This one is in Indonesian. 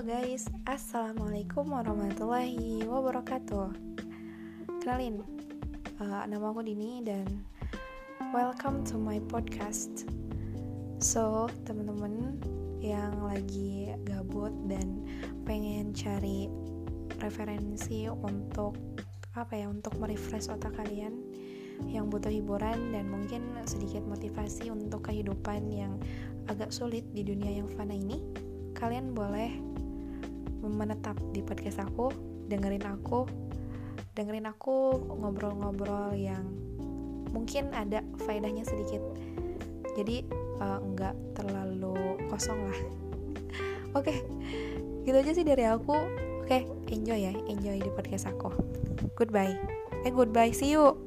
guys, Assalamualaikum warahmatullahi wabarakatuh. Kenalin, uh, nama aku Dini dan welcome to my podcast. So, teman-teman yang lagi gabut dan pengen cari referensi untuk apa ya, untuk merefresh otak kalian yang butuh hiburan dan mungkin sedikit motivasi untuk kehidupan yang agak sulit di dunia yang fana ini kalian boleh menetap di podcast aku dengerin aku dengerin aku ngobrol-ngobrol yang mungkin ada faedahnya sedikit. Jadi uh, nggak terlalu kosong lah. Oke okay, gitu aja sih dari aku. Oke okay, enjoy ya enjoy di podcast aku. Goodbye. Eh goodbye see you